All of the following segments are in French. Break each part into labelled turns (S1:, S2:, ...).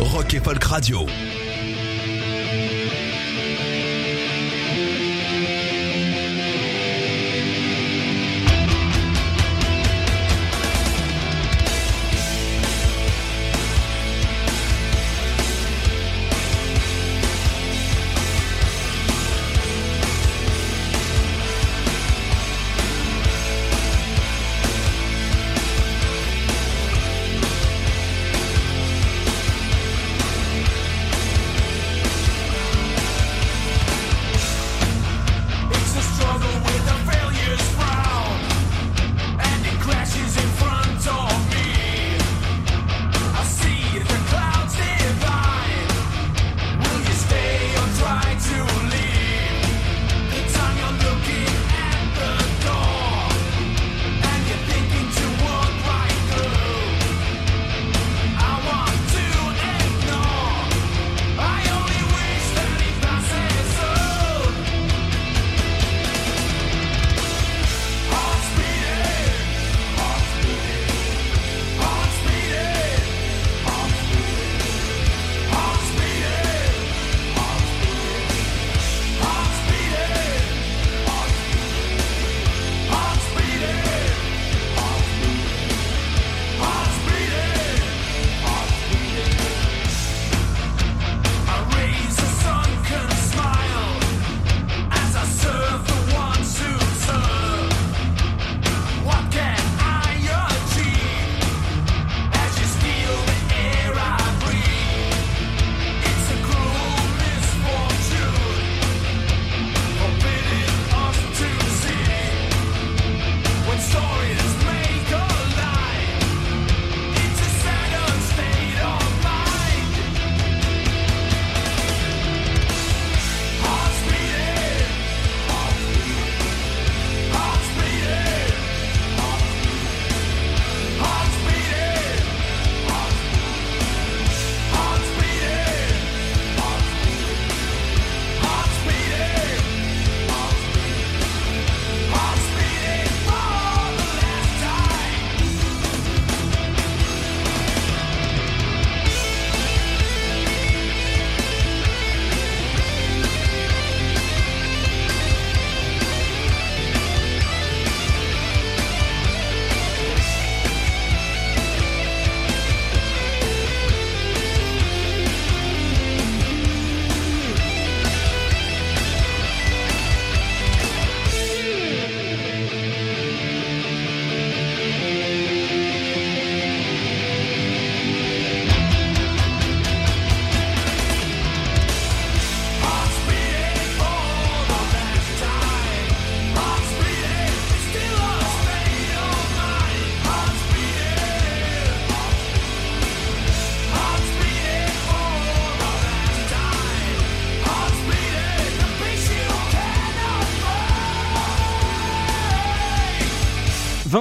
S1: Rock et Folk Radio.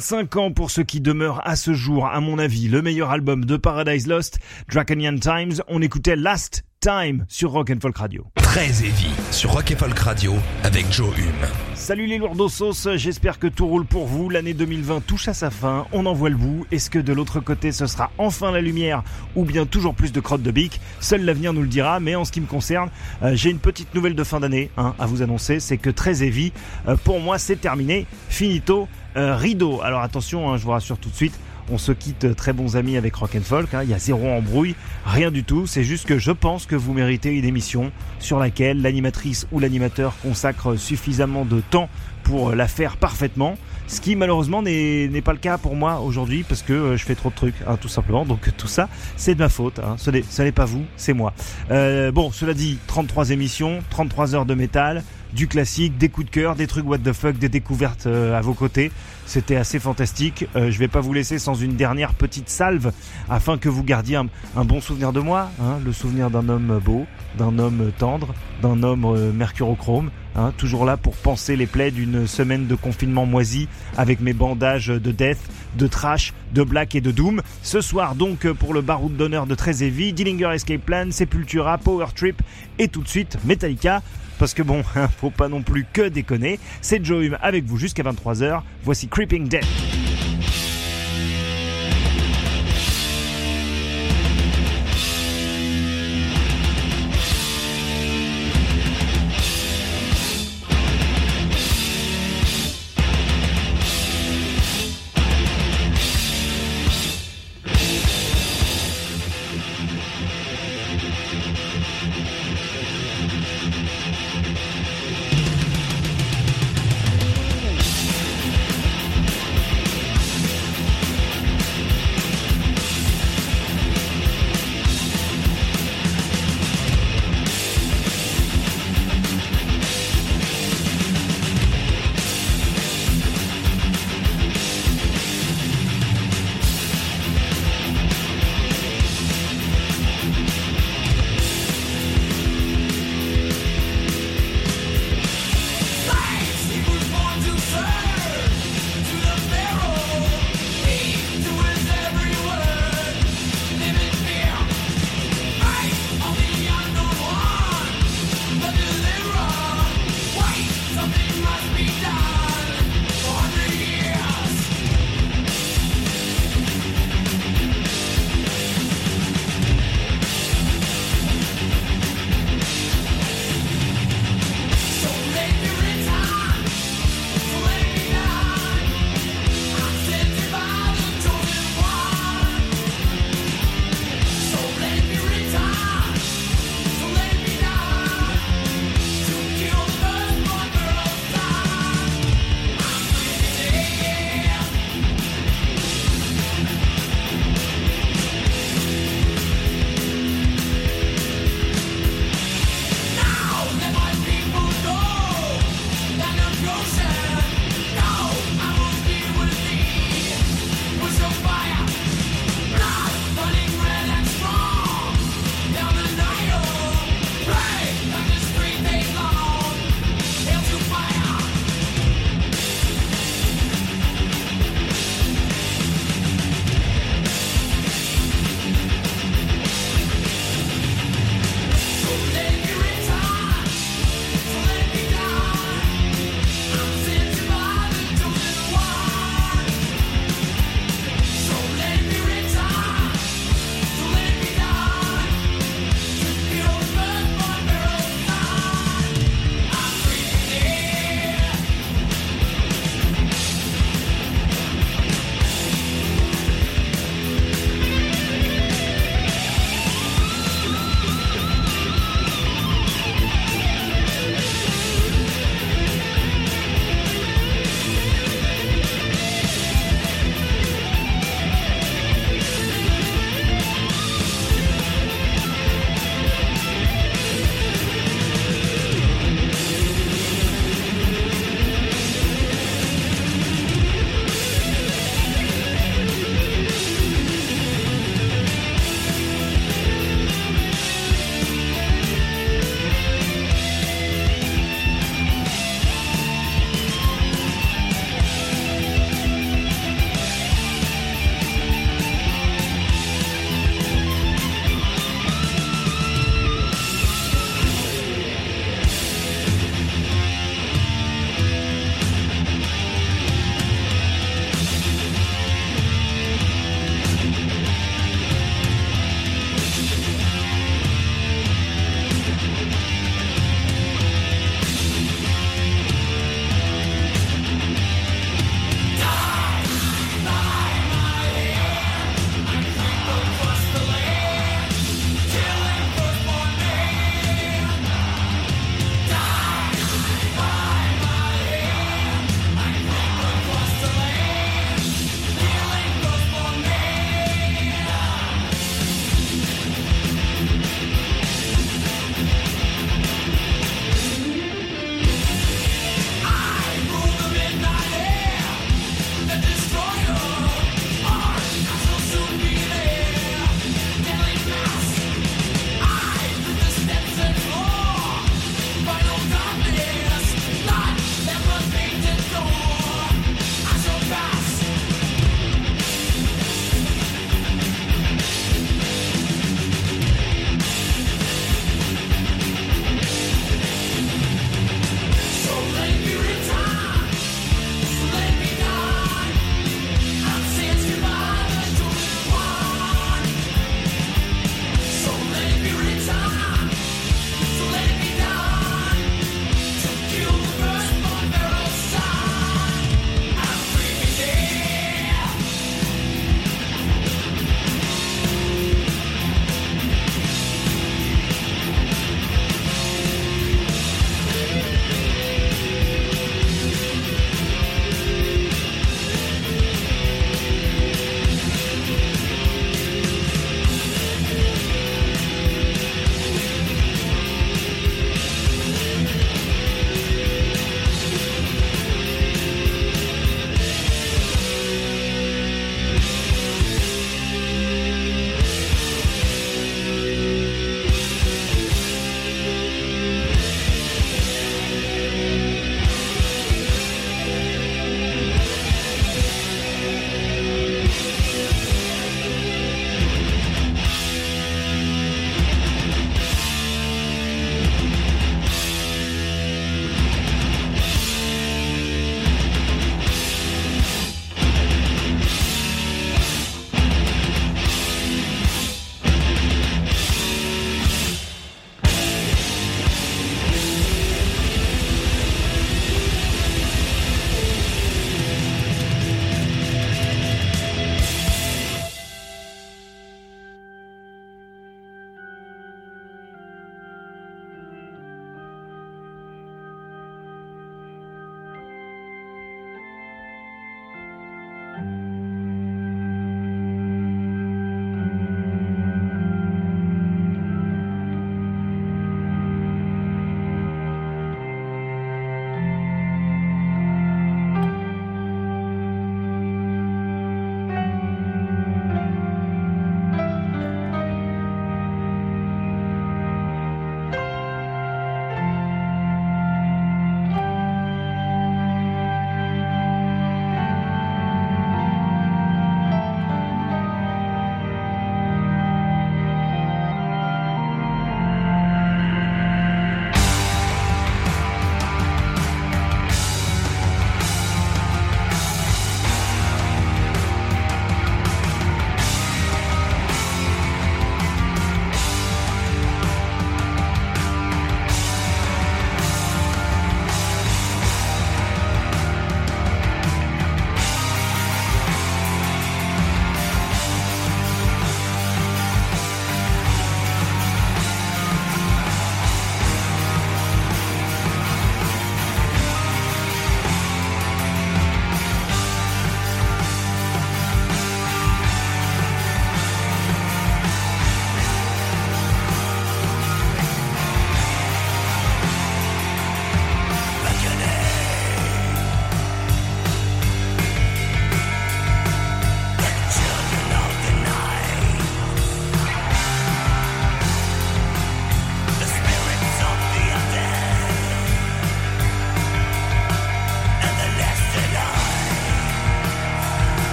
S2: Cinq ans pour ce qui demeure à ce jour, à mon avis, le meilleur album de Paradise Lost, Draconian Times. On écoutait Last Time sur Rock and Folk Radio.
S1: Très heavy sur Rock and Folk Radio avec Joe Hume.
S2: Salut les lourds sauces, j'espère que tout roule pour vous. L'année 2020 touche à sa fin, on en voit le bout. Est-ce que de l'autre côté ce sera enfin la lumière ou bien toujours plus de crottes de bique Seul l'avenir nous le dira, mais en ce qui me concerne, euh, j'ai une petite nouvelle de fin d'année hein, à vous annoncer, c'est que très heavy, euh, pour moi c'est terminé, finito. Euh, rideau. Alors attention, hein, je vous rassure tout de suite, on se quitte euh, très bons amis avec Rock and Folk. Hein. Il y a zéro embrouille, rien du tout. C'est juste que je pense que vous méritez une émission sur laquelle l'animatrice ou l'animateur consacre suffisamment de temps pour euh, la faire parfaitement. Ce qui malheureusement n'est pas le cas pour moi aujourd'hui parce que je fais trop de trucs, hein, tout simplement. Donc tout ça, c'est de ma faute. Hein. Ce n'est pas vous, c'est moi. bon, cela dit, 33 émissions, 33 heures de métal, du classique, des coups de cœur, des trucs what the fuck, des découvertes euh, à vos côtés. C'était assez fantastique. Euh, je vais pas vous laisser sans une dernière petite salve afin que vous gardiez un, bon souvenir de moi, hein, le souvenir d'un homme beau, d'un homme tendre, d'un homme euh, mercurochrome. Hein, toujours là pour penser les plaies d'une semaine de confinement moisi avec mes bandages de death, de trash, de black et de doom. Ce soir donc pour le baroud d'honneur de Heavy, Dillinger Escape Plan, Sepultura, Power Trip et tout de suite Metallica parce que bon, faut pas non plus que déconner. C'est Joe Hume avec vous jusqu'à 23h. Voici Creeping Death.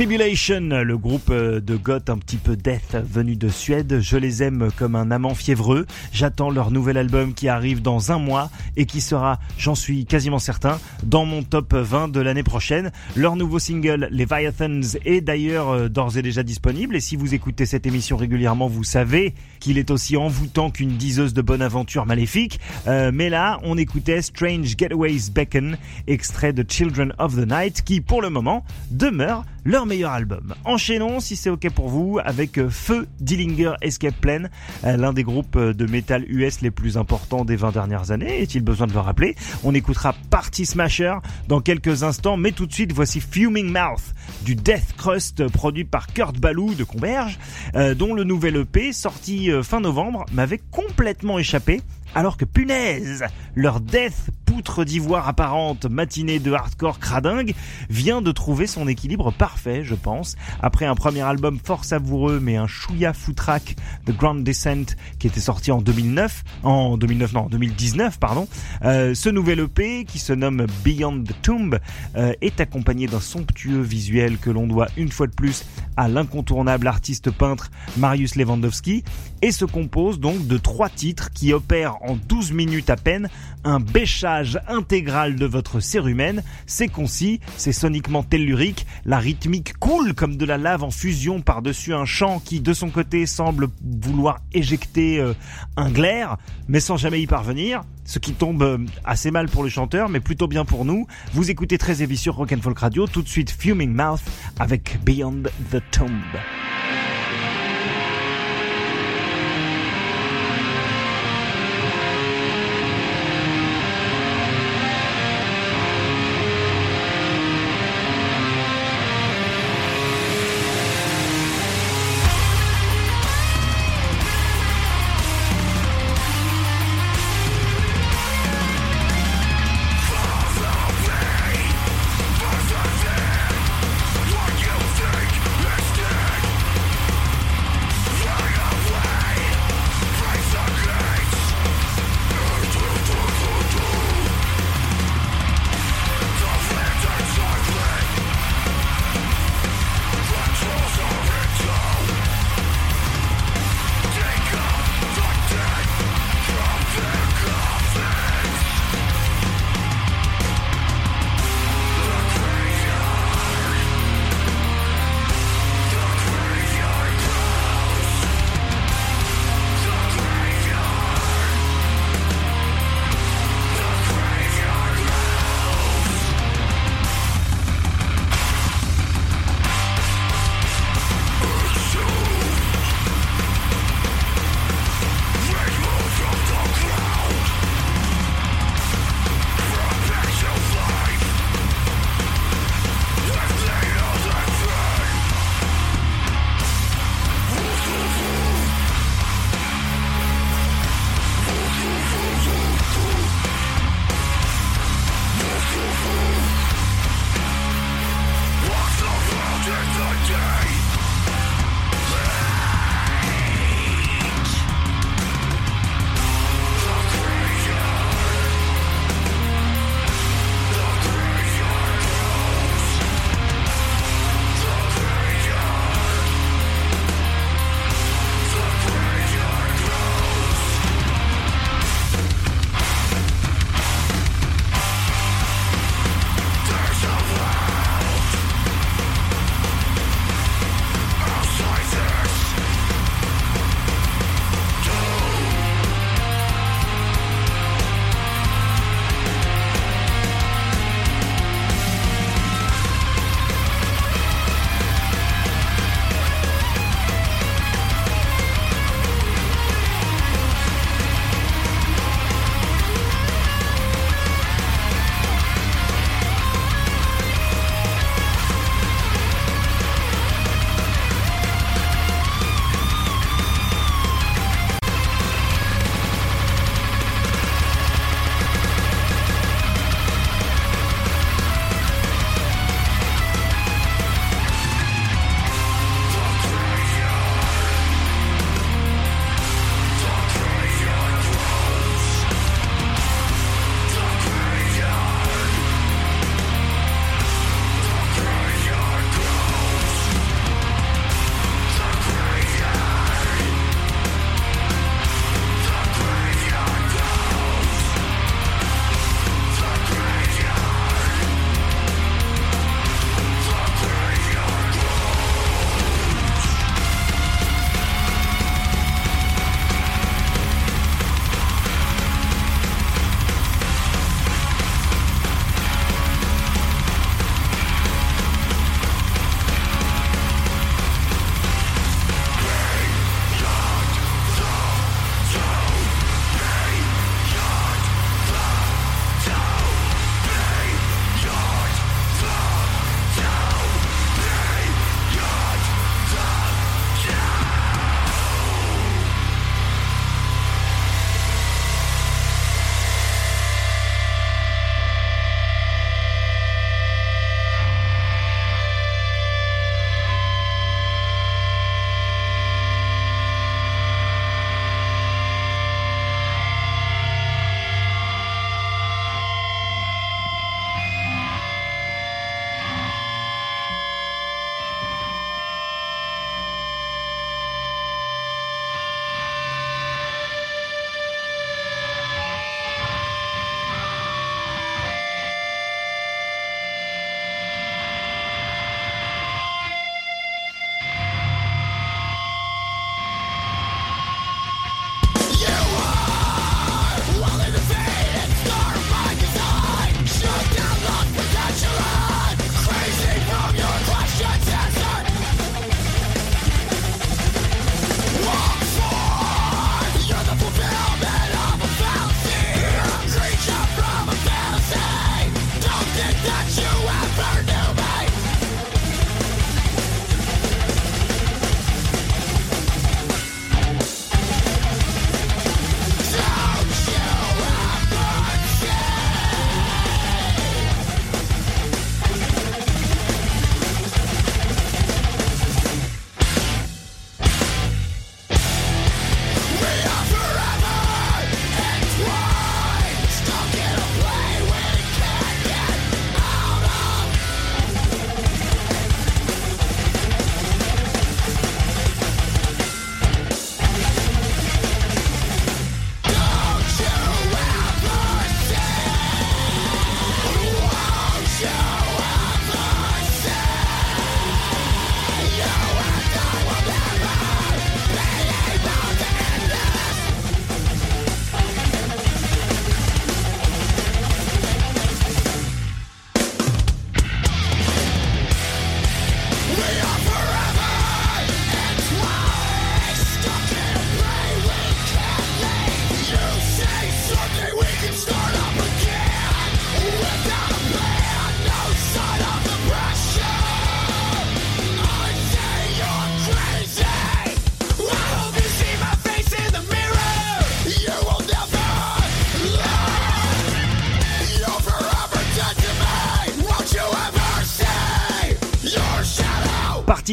S2: Tribulation, le groupe euh, de goth un petit peu death venu de Suède, je les aime comme un amant fiévreux. J'attends leur nouvel album qui arrive dans un mois et qui sera, j'en suis quasiment certain, dans mon top 20 de l'année prochaine. Leur nouveau single, Leviathans, est d'ailleurs euh, d'ores et déjà disponible et si vous écoutez cette émission régulièrement, vous savez qu'il est aussi envoûtant qu'une diseuse de bonne aventure maléfique. Euh, mais là, on écoutait Strange Getaways Beckon, extrait de Children of the Night, qui pour le moment demeure leur meilleur album. Enchaînons, si c'est ok pour vous, avec euh, Feu Dillinger Escape Plan, euh, l'un des groupes euh, de métal US les plus importants des 20 dernières années, est-il besoin de le rappeler? On écoutera Party Smasher dans quelques instants, mais tout de suite, voici Fuming Mouth, du Death Crust produit par Kurt Ballou de Comberge, dont le nouvel EP, sorti fin novembre, m'avait complètement échappé alors que punaise, leur death poutre d'ivoire apparente matinée de hardcore cradingue vient de trouver son équilibre parfait, je pense, après un premier album fort savoureux mais un chouïa foutraque The Grand Descent qui était sorti en 2009, en 2009 non, 2019 pardon. Euh, ce nouvel EP qui se nomme Beyond the Tomb euh, est accompagné d'un somptueux visuel que l'on doit une fois de plus à l'incontournable artiste peintre Marius Lewandowski et se compose donc de trois titres qui opèrent en 12 minutes à peine un bêchage intégral de votre cérumen. C'est concis, c'est soniquement tellurique, la rythmique coule comme de la lave en fusion par-dessus un chant qui de son côté semble vouloir éjecter euh, un glaire, mais sans jamais y parvenir. Ce qui tombe euh, assez mal pour le chanteur, mais plutôt bien pour nous. Vous écoutez très heavy sur Rock'n'Folk Radio, tout de suite Fuming Mouth avec Beyond the Tomb.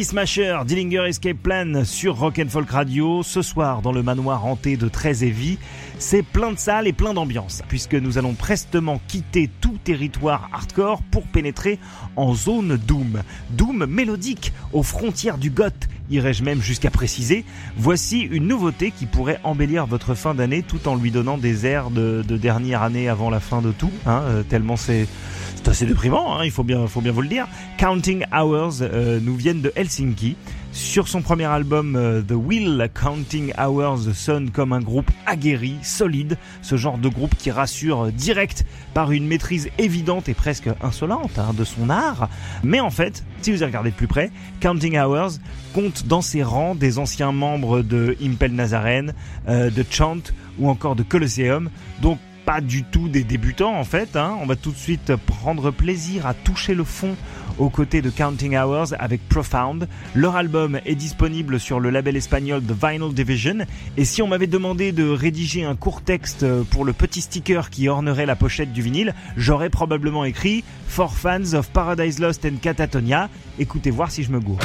S2: Smasher, Dillinger Escape Plan sur Rock and Folk Radio. Ce soir, dans le manoir hanté de 13 et Vie, c'est plein de salles et plein d'ambiance, puisque nous allons prestement quitter tout territoire hardcore pour pénétrer en zone Doom. Doom mélodique, aux frontières du goth, irais-je même jusqu'à préciser. Voici une nouveauté qui pourrait embellir votre fin d'année tout en lui donnant des airs de, dernière année avant la fin de tout, hein, euh, tellement c'est c'est assez déprimant, hein, il faut bien, faut bien vous le dire. Counting Hours euh, nous viennent de Helsinki. Sur son premier album euh, The Will, Counting Hours sonne comme un groupe aguerri, solide, ce genre de groupe qui rassure direct par une maîtrise évidente et presque insolente hein, de son art. Mais en fait, si vous regardez de plus près, Counting Hours compte dans ses rangs des anciens membres de Impel Nazaren, euh, de Chant ou encore de Colosseum. Donc pas du tout des débutants en fait. Hein. On va tout de suite prendre plaisir à toucher le fond aux côtés de Counting Hours avec Profound. Leur album est disponible sur le label espagnol The Vinyl Division. Et si on m'avait demandé de rédiger un court texte pour le petit sticker qui ornerait la pochette du vinyle, j'aurais probablement écrit For fans of Paradise Lost and Catatonia. Écoutez voir si je me gourre.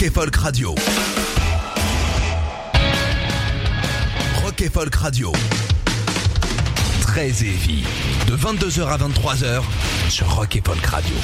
S3: Rock et Folk Radio. Rock et Folk Radio. Très heavy. De 22h à 23h sur Rock et Folk Radio.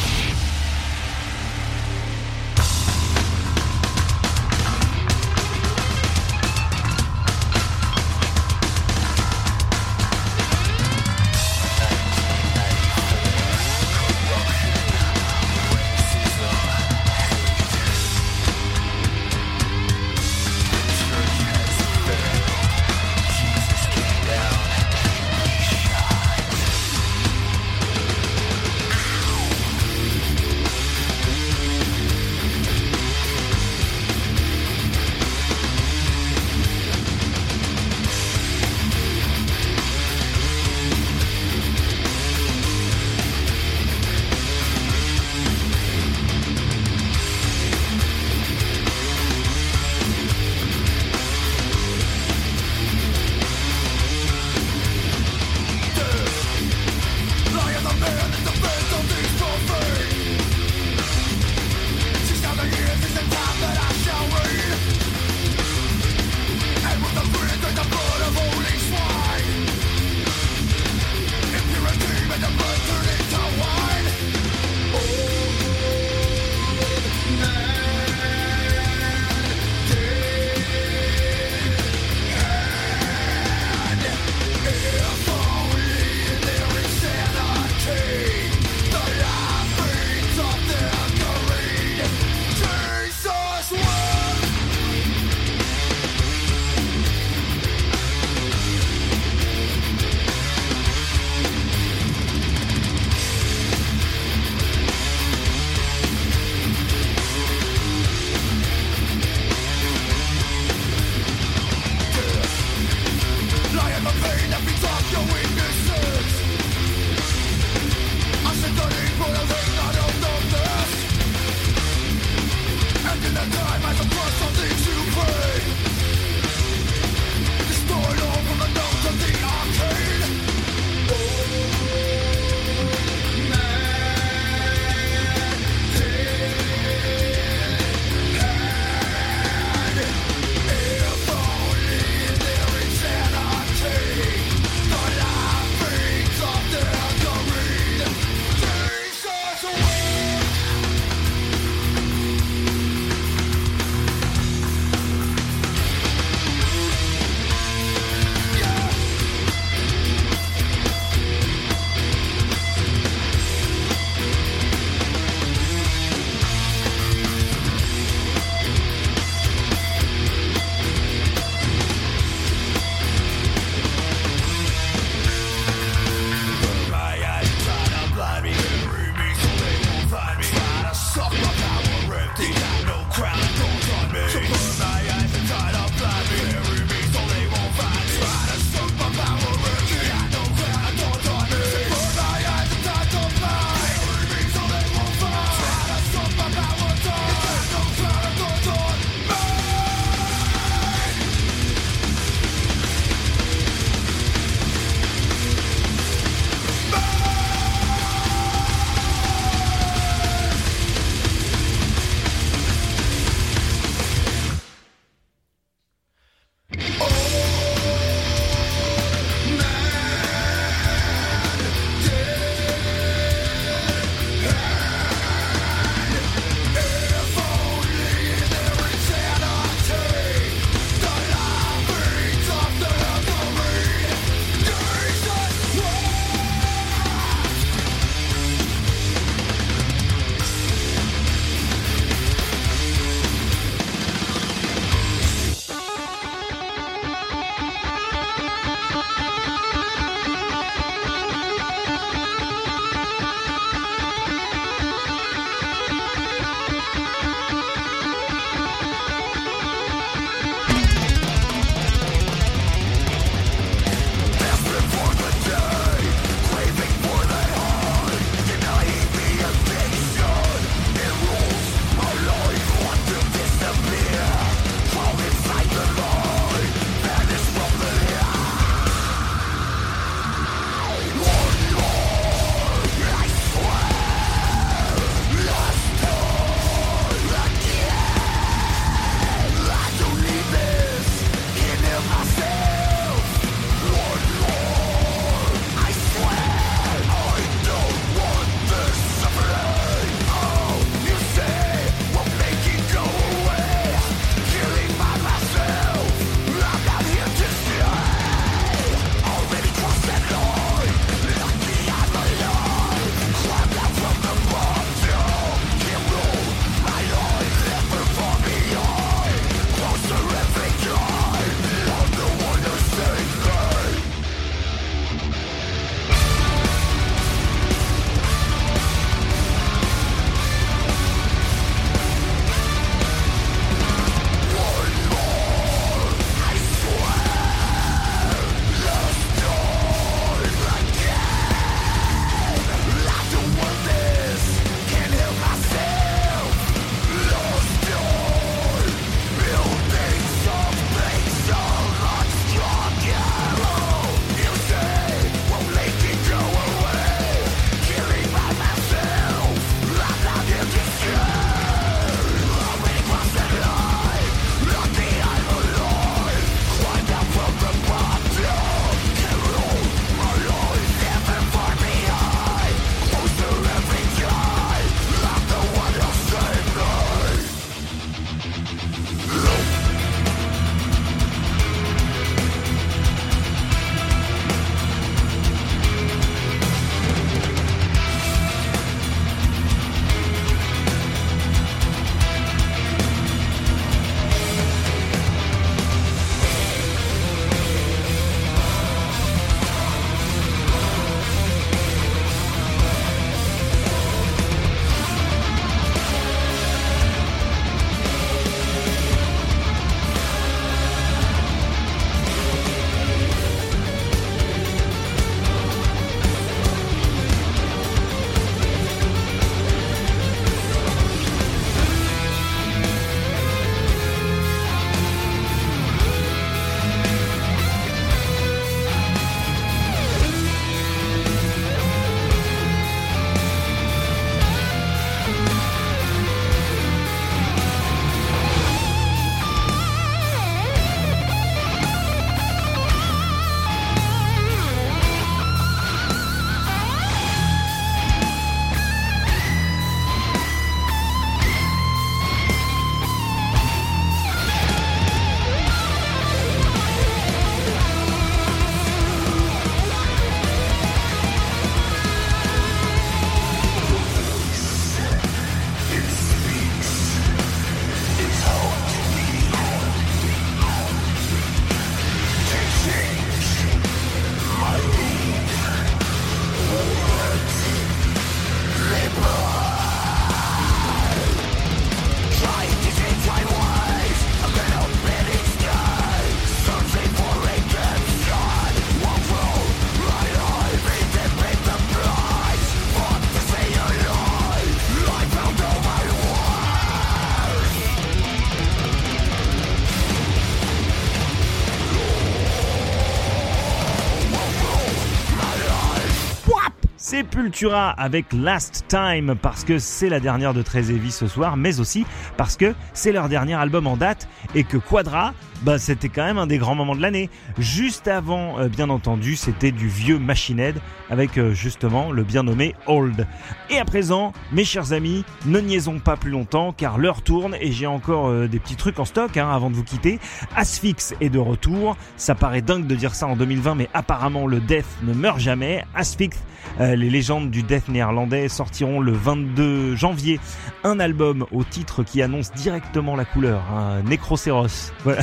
S2: Sepultura avec Last Time parce que c'est la dernière de Heavy ce soir, mais aussi parce que c'est leur dernier album en date et que Quadra, bah c'était quand même un des grands moments de l'année. Juste avant, euh, bien entendu, c'était du vieux Machine Head avec euh, justement le bien nommé Old. Et à présent, mes chers amis, ne niaisons pas plus longtemps car l'heure tourne et j'ai encore euh, des petits trucs en stock hein, avant de vous quitter. Asphyx est de retour. Ça paraît dingue de dire ça en 2020, mais apparemment le death ne meurt jamais. Asphyx euh, les légendes du death néerlandais sortiront le 22 janvier un album au titre qui annonce directement la couleur, un Necroceros. Voilà.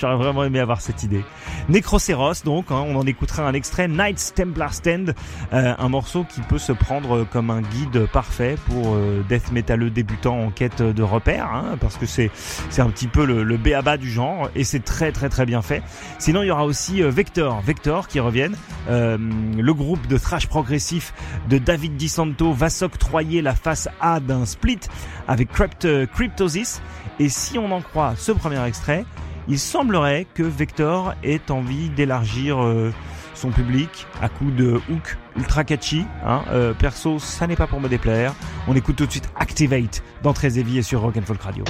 S2: J'aurais vraiment aimé avoir cette idée. Necroceros, donc, hein, on en écoutera un extrait. Knights Templar Stand, euh, un morceau qui peut se prendre comme un guide parfait pour euh, death metalleux débutant en quête de repères, hein, parce que c'est c'est un petit peu le, le béaba du genre et c'est très très très bien fait. Sinon, il y aura aussi euh, Vector, Vector qui reviennent. le groupe de thrash progressif de David DiSanto va s'octroyer la face A d'un split avec Crypt, Cryptosis. Et si on en croit ce premier extrait, il semblerait que Vector ait envie d'élargir euh, son public à coup de hook ultra catchy. Hein. Euh, perso, ça n'est pas pour me déplaire. On écoute tout de suite Activate dans Très et sur Rock Folk Radio.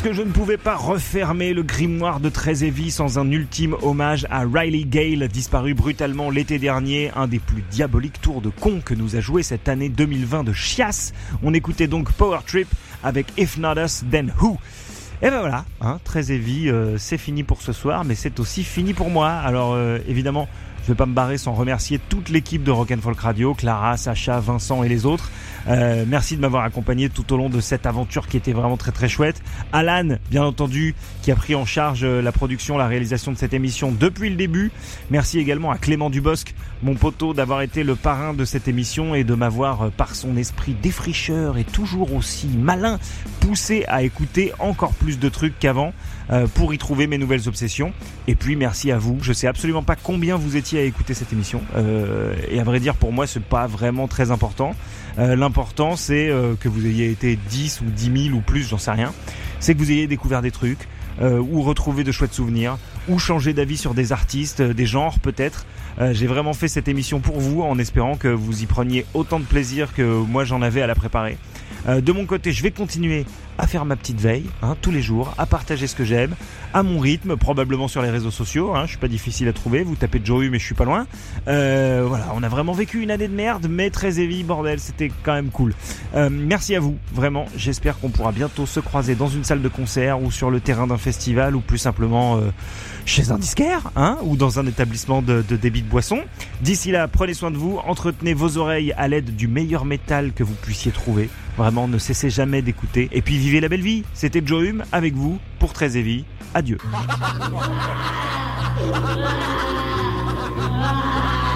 S2: Parce que je ne pouvais pas refermer le grimoire de Trézévi sans un ultime hommage à Riley Gale, disparu brutalement l'été dernier, un des plus diaboliques tours de con que nous a joué cette année 2020 de chiasse? On écoutait donc Power Trip avec If Not Us, Then Who? Et ben voilà, hein, euh, c'est fini pour ce soir, mais c'est aussi fini pour moi. Alors euh, évidemment, je vais pas me barrer sans remercier toute l'équipe de Rock Folk Radio, Clara, Sacha, Vincent et les autres. Euh, merci de m'avoir accompagné tout au long de cette aventure qui était vraiment très très chouette. Alan, bien entendu, qui a pris en charge euh, la production, la réalisation de cette émission depuis le début. Merci également à Clément Dubosc, mon poteau, d'avoir été le parrain de cette émission et de m'avoir, euh, par son esprit défricheur et toujours aussi malin, poussé à écouter encore plus de trucs qu'avant pour y trouver mes nouvelles obsessions. Et puis merci à vous. Je sais absolument pas combien vous étiez écouter cette émission. et à vrai dire, pour moi, c'est pas vraiment très important. Euh, l'important, c'est euh, que vous ayez été 10 ou 10 000 ou plus, j'en sais rien. C'est que vous ayez découvert des trucs, euh, ou retrouvé de chouettes souvenirs, ou changé d'avis sur des artistes, des genres peut-être. J'ai vraiment fait cette émission pour vous en espérant que vous y preniez autant de plaisir que moi j'en avais à la préparer. de mon côté, je vais continuer à faire ma petite veille hein, tous les jours, à partager ce que j'aime, à mon rythme, probablement sur les réseaux sociaux. Hein, je suis pas difficile à trouver. Vous tapez Joe mais je suis pas loin. Euh, voilà, on a vraiment vécu une année de merde, mais très heavy, bordel. C'était quand même cool. Euh, merci à vous, vraiment. J'espère qu'on pourra bientôt se croiser dans une salle de concert ou sur le terrain d'un festival ou plus simplement euh, chez un disquaire, hein, ou dans un établissement de, débit de boisson. D'ici là, prenez soin de vous, entretenez vos oreilles à l'aide du meilleur métal que vous puissiez trouver. Vraiment, ne cessez jamais d'écouter. Et puis vivez la belle vie. C'était Joe avec vous pour Très Vie. Adieu.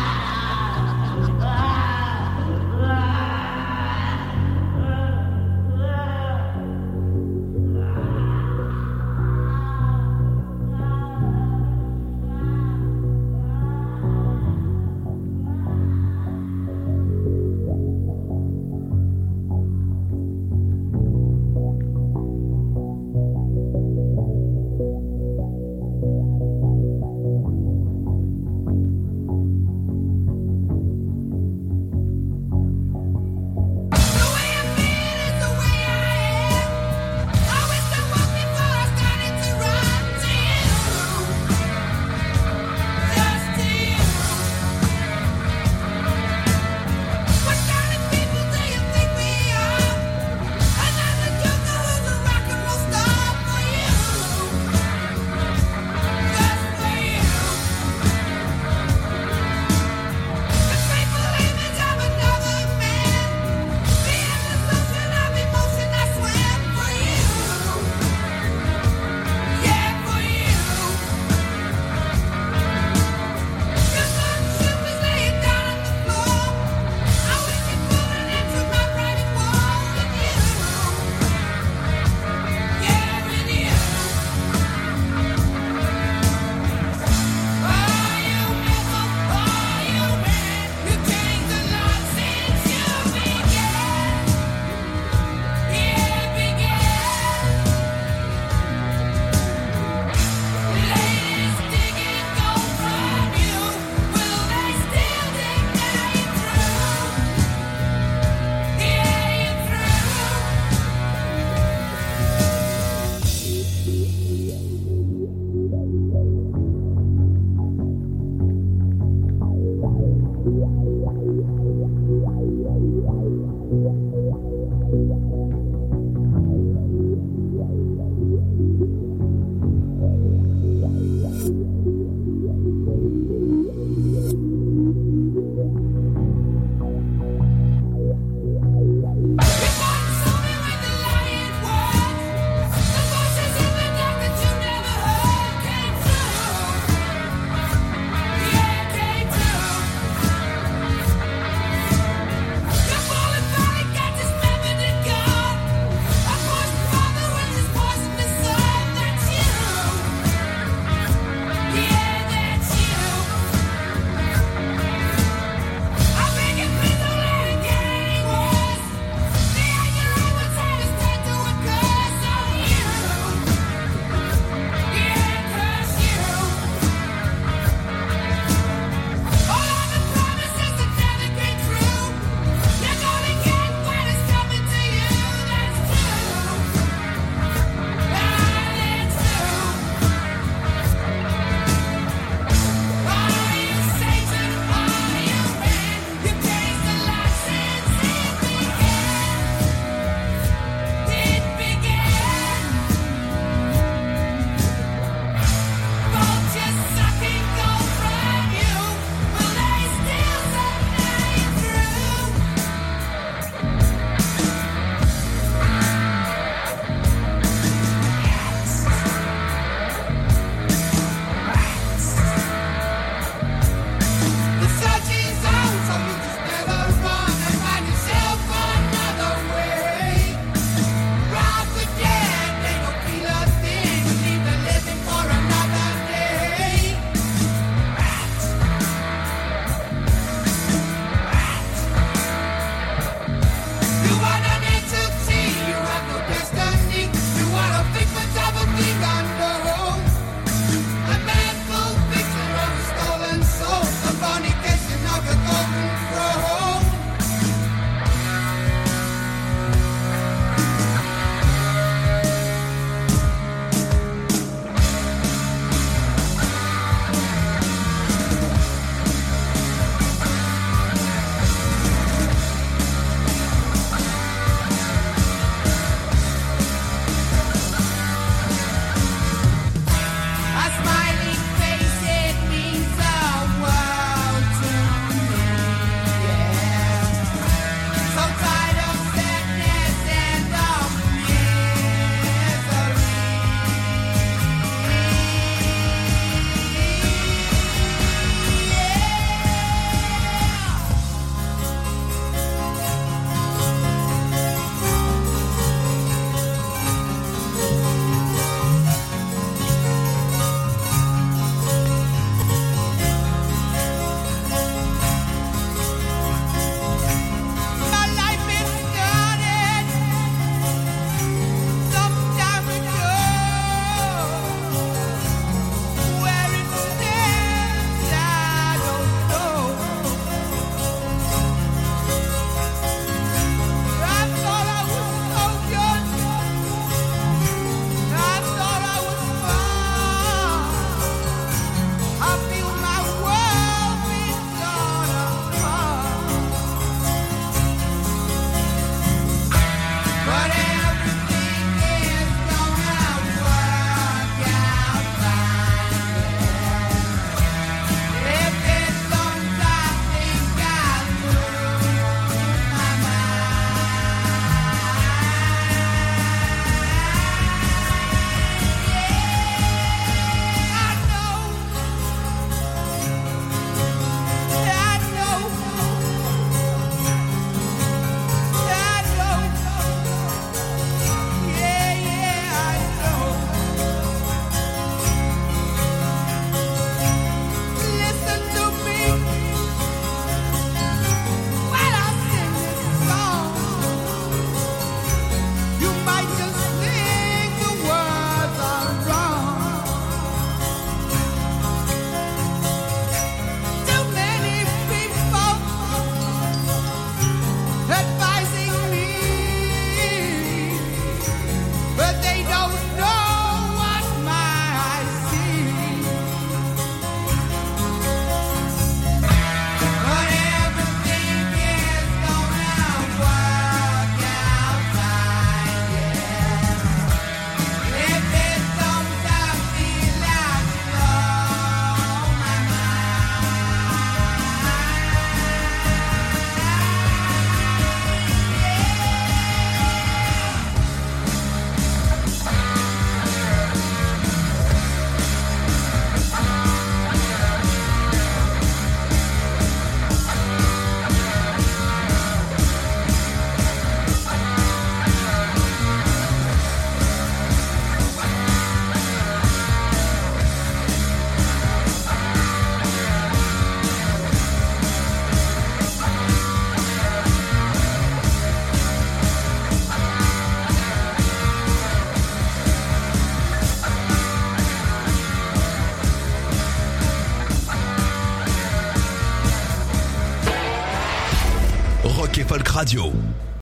S3: Radio.